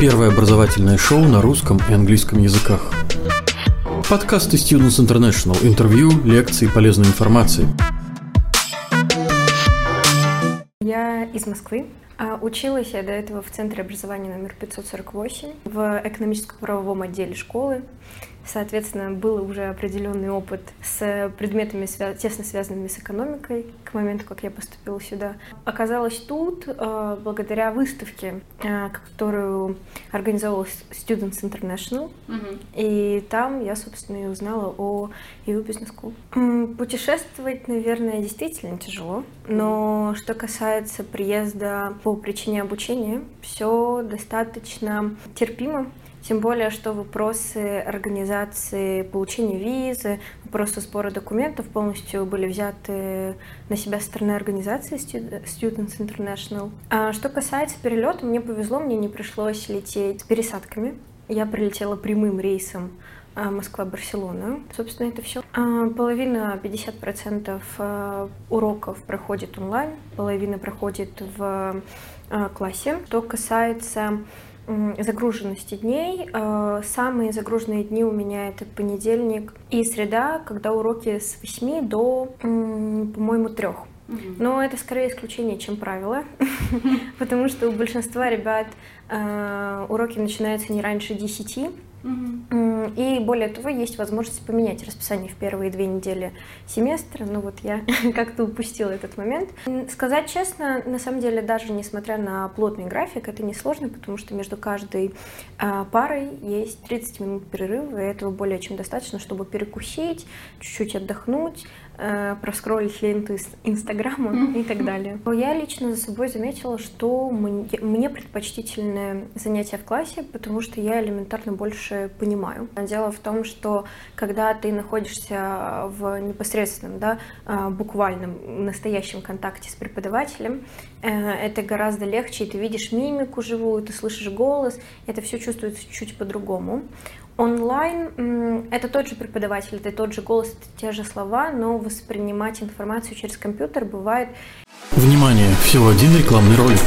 Первое образовательное шоу на русском и английском языках. Подкасты Students International. Интервью, лекции, полезной информации. Я из Москвы. А, Училась я до этого в Центре образования номер 548 в экономическо-правовом отделе школы. Соответственно, был уже определенный опыт с предметами, тесно связанными с экономикой к моменту, как я поступила сюда. Оказалась тут э, благодаря выставке, э, которую организовал Students International. И там я, собственно, и узнала о EU Business School. Путешествовать, наверное, действительно тяжело, но что касается приезда по причине обучения, все достаточно терпимо. Тем более, что вопросы организации получения визы, вопросы сбора документов полностью были взяты на себя со стороны организации Stud- Students International. А что касается перелета, мне повезло, мне не пришлось лететь с пересадками. Я прилетела прямым рейсом а, Москва-Барселона. Собственно, это все. Половина, 50% а, уроков проходит онлайн, половина проходит в а, классе. Что касается загруженности дней. Самые загруженные дни у меня это понедельник и среда, когда уроки с 8 до, по-моему, 3. Но это скорее исключение, чем правило, потому что у большинства ребят э, уроки начинаются не раньше 10. М, И более того, есть возможность поменять расписание в первые две недели семестра. Ну вот я как-то упустила этот момент. Сказать честно, на самом деле, даже несмотря на плотный график, это несложно, потому что между каждой а, парой есть 30 минут перерыва, и этого более чем достаточно, чтобы перекусить, чуть-чуть отдохнуть, э, проскроллить ленту из Инстаграма и так далее. Я лично за собой заметила, что мне, предпочтительное занятие в классе, потому что я элементарно больше понимаю. Дело в том, что когда ты находишься в непосредственном, да, а, буквальном, настоящем контакте с преподавателем, э, это гораздо легче, и ты видишь мимику живую, ты слышишь голос, это все чувствуется чуть по-другому. Онлайн это тот же преподаватель, это тот же голос, это те же слова, но воспринимать информацию через компьютер бывает Внимание! Всего один рекламный ролик.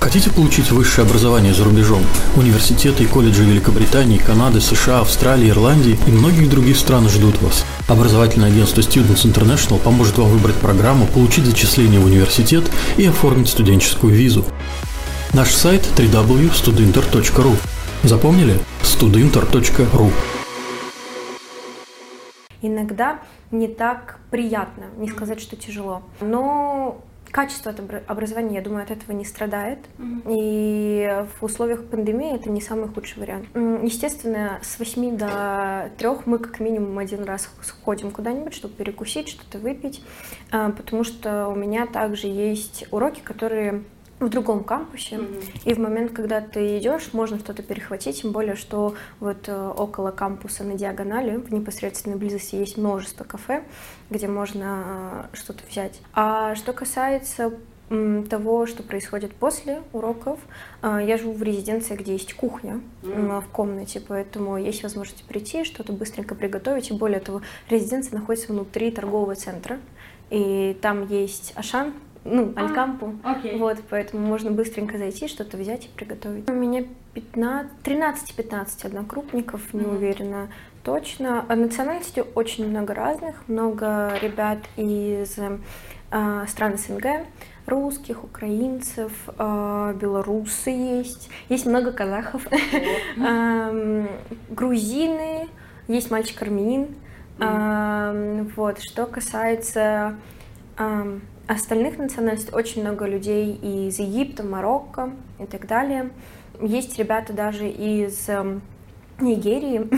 Хотите получить высшее образование за рубежом? Университеты и колледжи Великобритании, Канады, США, Австралии, Ирландии и многих других стран ждут вас. Образовательное агентство Students International поможет вам выбрать программу, получить зачисление в университет и оформить студенческую визу. Наш сайт www.studinter.ru Запомнили? studinter.ru иногда не так приятно, не сказать, что тяжело. Но качество образования, я думаю, от этого не страдает. И в условиях пандемии это не самый худший вариант. Естественно, с 8 до 3 мы как минимум один раз сходим куда-нибудь, чтобы перекусить, что-то выпить, а, потому что у меня также есть уроки, которые в другом кампусе, и в момент, когда ты идешь, можно что-то перехватить, тем более, что вот э, около кампуса на диагонали, в непосредственной близости есть множество кафе, где можно э, что-то взять. А что касается того, что происходит после уроков, э, я живу в резиденции, где есть кухня м, в комнате, поэтому есть возможность прийти, что-то быстренько приготовить, и более того, резиденция находится внутри торгового центра, и там есть Ашан, ну, Алькампу, окей. вот, поэтому можно быстренько зайти, что-то взять и приготовить. У меня 15, 13-15 однокрупников, не Мгм. уверена точно. А национальностей очень много разных, много ребят из э, стран СНГ, русских, украинцев, э, белорусы есть, есть много казахов, грузины, есть мальчик армянин. Вот, что касается остальных национальностей, очень много людей из Египта, Марокко и так далее. Есть ребята даже из эм, Нигерии,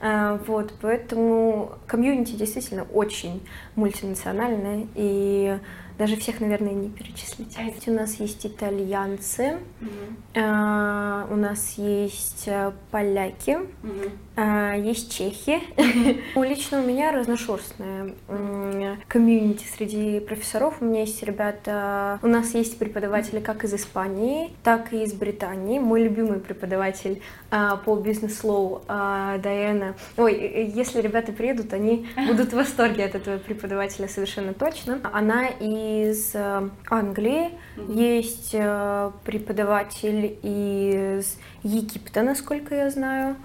А, вот, поэтому комьюнити действительно очень мультинациональное, и даже всех, наверное, не перечислить. У нас есть итальянцы, а, у нас есть э, поляки, а, есть чехи. Лично у меня разношерстная community среди профессоров. У меня есть ребята, у нас есть преподаватели как из Испании, так и из Британии. Мой любимый преподаватель а, по business law а, Дайана. Ой, если ребята приедут, они будут в восторге от этого преподавателя совершенно точно. Она из Англии, есть преподаватель из Египта, насколько я знаю.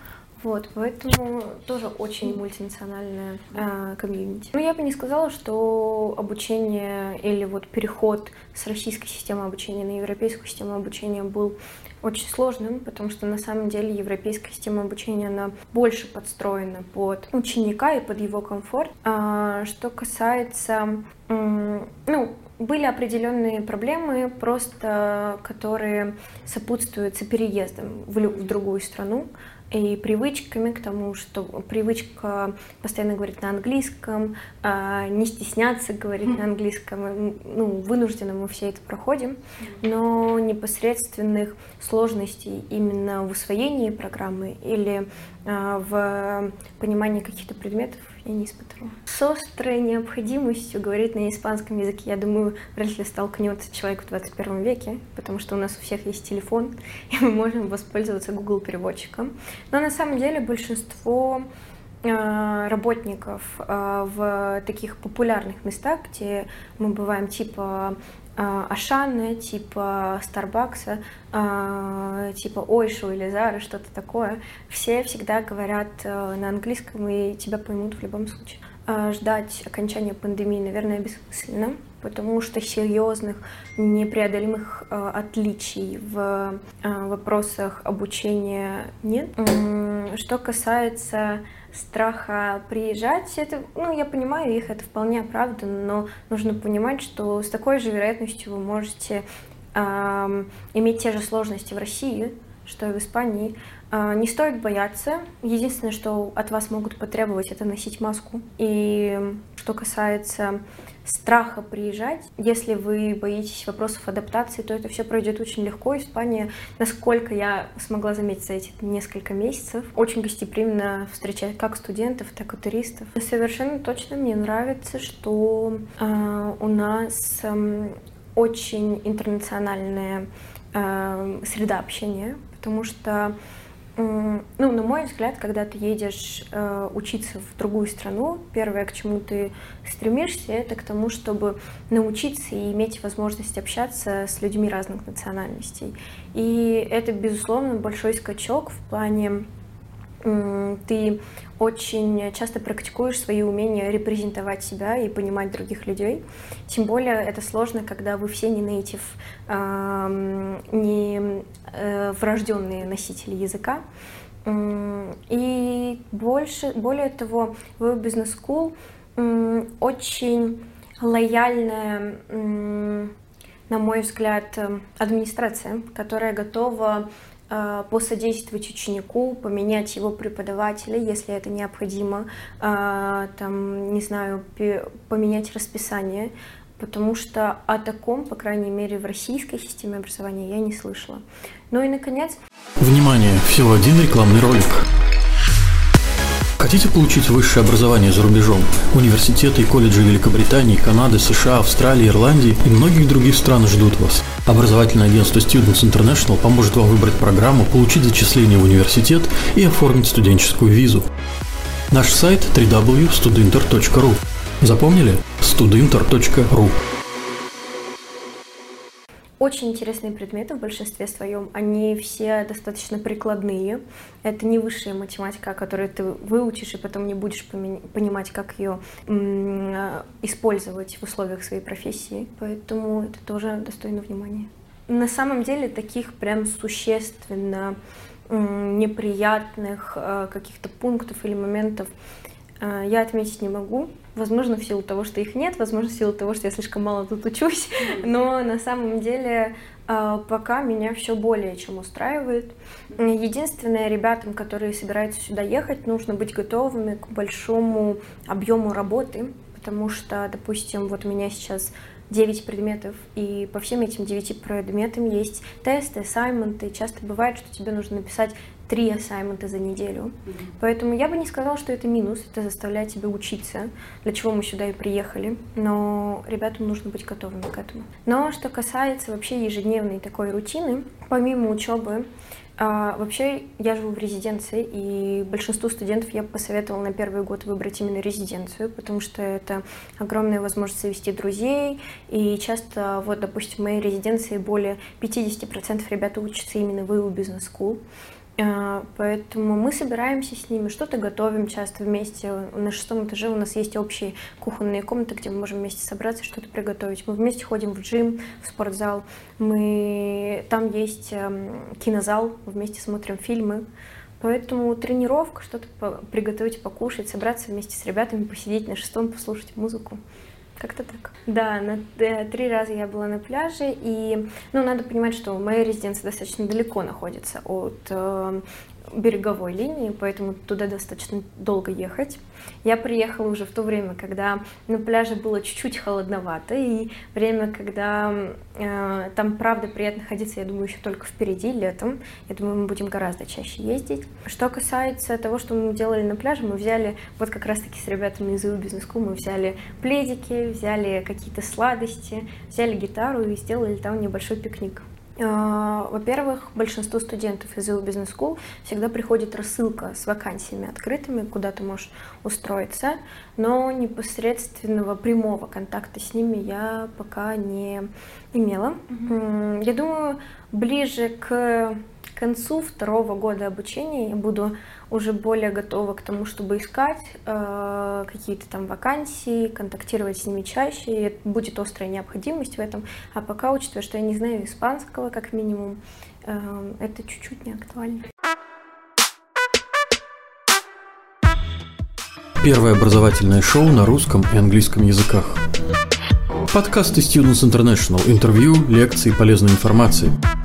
Вот, поэтому тоже очень мультинациональная э, комьюнити. Но я бы не сказала, что обучение или вот переход с российской системы обучения на европейскую систему обучения был очень сложным, потому что на самом деле европейская система обучения, она больше подстроена под ученика и под его комфорт. А, что касается, ну, были определенные проблемы, просто которые сопутствуются переездом в, в другую страну и привычками к тому, что привычка постоянно говорить на английском, а, не стесняться говорить на английском, ну, вынужденно мы все это проходим, но непосредственных сложностей именно в усвоении программы или а, в понимании каких-то предметов я не испытывала. С острой необходимостью говорить на испанском языке, я думаю, вряд ли столкнется человек в 21 веке, потому что у нас у всех есть телефон, и мы можем воспользоваться Google переводчиком. Но на самом деле большинство а, работников а, в таких популярных местах, где мы бываем типа а, Ашаны, типа Старбакса, типа Ойшу или Зары, что-то такое, все всегда говорят э, на английском и тебя поймут в любом случае. Ждать окончания пандемии, наверное, бессмысленно, потому что серьезных, непреодолимых э, отличий в э, вопросах обучения нет. Что касается страха приезжать, это, ну, я понимаю их, это вполне оправданно, но нужно понимать, что с такой же вероятностью вы можете э, иметь те же сложности в России, что и в Испании. Э, не стоит бояться. Единственное, что от вас могут потребовать, это носить маску. И что касается страха приезжать. Если вы боитесь вопросов адаптации, то это все пройдет очень легко. Испания, насколько я смогла заметить за эти несколько месяцев, очень гостеприимно встречает как студентов, так и туристов. Совершенно точно мне нравится, что э, у нас э, очень интернациональная э, среда общения, потому что ну, на мой взгляд, когда ты едешь э, учиться в другую страну, первое, к чему ты стремишься, это к тому, чтобы научиться и иметь возможность общаться с людьми разных национальностей. И это, безусловно, большой скачок в плане ты очень часто практикуешь свои умения репрезентовать себя и понимать других людей. Тем более это сложно, когда вы все не нейтив, не э, врожденные носители языка. И больше, более того, в Business School очень лояльная, на мой взгляд, администрация, которая готова Э, посодействовать ученику, поменять его преподавателя, если это необходимо, э, там, не знаю, поменять расписание, потому что о таком, по крайней мере, в российской системе образования я не слышала. Ну и, наконец... Внимание! Всего один рекламный ролик. Хотите получить высшее образование за рубежом? Университеты и колледжи Великобритании, Канады, США, Австралии, Ирландии и многих других стран ждут вас. Образовательное агентство Students International поможет вам выбрать программу, получить зачисление в университет и оформить студенческую визу. Наш сайт www.studinter.ru Запомнили? studinter.ru очень интересные предметы в большинстве своем. Они все достаточно прикладные. Это не высшая математика, которую ты выучишь и потом не будешь понимать, как ее использовать в условиях своей профессии. Поэтому это тоже достойно внимания. На самом деле таких прям существенно неприятных э, каких-то пунктов или моментов я отметить не могу. Возможно, в силу того, что их нет, возможно, в силу того, что я слишком мало тут учусь, но на самом деле а, пока меня все более чем устраивает. Единственное, ребятам, которые собираются сюда ехать, нужно быть готовыми к большому объему работы, потому что, допустим, вот у меня сейчас 9 предметов, и по всем этим 9 предметам есть тесты, ассайменты. Часто бывает, что тебе нужно написать три ассаймента за неделю. Поэтому я бы не сказала, что это минус, это заставляет тебя учиться, для чего мы сюда и приехали. Но ребятам нужно быть готовыми к этому. Но что касается вообще ежедневной такой рутины, помимо учебы, а, вообще, я живу в резиденции, и большинству студентов я посоветовала на первый год выбрать именно резиденцию, потому что это огромная возможность завести друзей, и часто, вот, допустим, в моей резиденции более 50% ребят учатся именно в EU Business School, поэтому мы собираемся с ними, что-то готовим часто вместе. На шестом этаже у нас есть общие кухонные комнаты, где мы можем вместе собраться, что-то приготовить. Мы вместе ходим в джим, в спортзал. Мы... Там есть эм, кинозал, вместе смотрим фильмы. Поэтому тренировка, что-то приготовить, покушать, собраться вместе с ребятами, посидеть на шестом, послушать музыку. Как-то так. Да, на, э, три раза я была на пляже, и, ну, надо понимать, что моя резиденция достаточно далеко находится от э, береговой линии, поэтому туда достаточно долго ехать. Я приехала уже в то время, когда на пляже было чуть-чуть холодновато, и время, когда э, там правда приятно находиться, я думаю, еще только впереди, летом. Я думаю, мы будем гораздо чаще ездить. Что касается того, что мы делали на пляже, мы взяли, вот как раз-таки с ребятами из EU Business мы взяли пледики, взяли какие-то сладости, взяли гитару и сделали там небольшой пикник. А, во-первых, большинство студентов из EU Business School всегда приходит рассылка с вакансиями открытыми, куда ты можешь устроиться, но непосредственного прямого контакта с ними я пока не имела. Mm-hmm. Я думаю, ближе к концу второго года обучения я буду уже более готова к тому, чтобы искать э, какие-то там вакансии, контактировать с ними чаще, и будет острая необходимость в этом. А пока, учитывая, что я не знаю испанского, как минимум, э, это чуть-чуть не актуально. Первое образовательное шоу на русском и английском языках. Подкасты Students International. Интервью, лекции, полезной информации –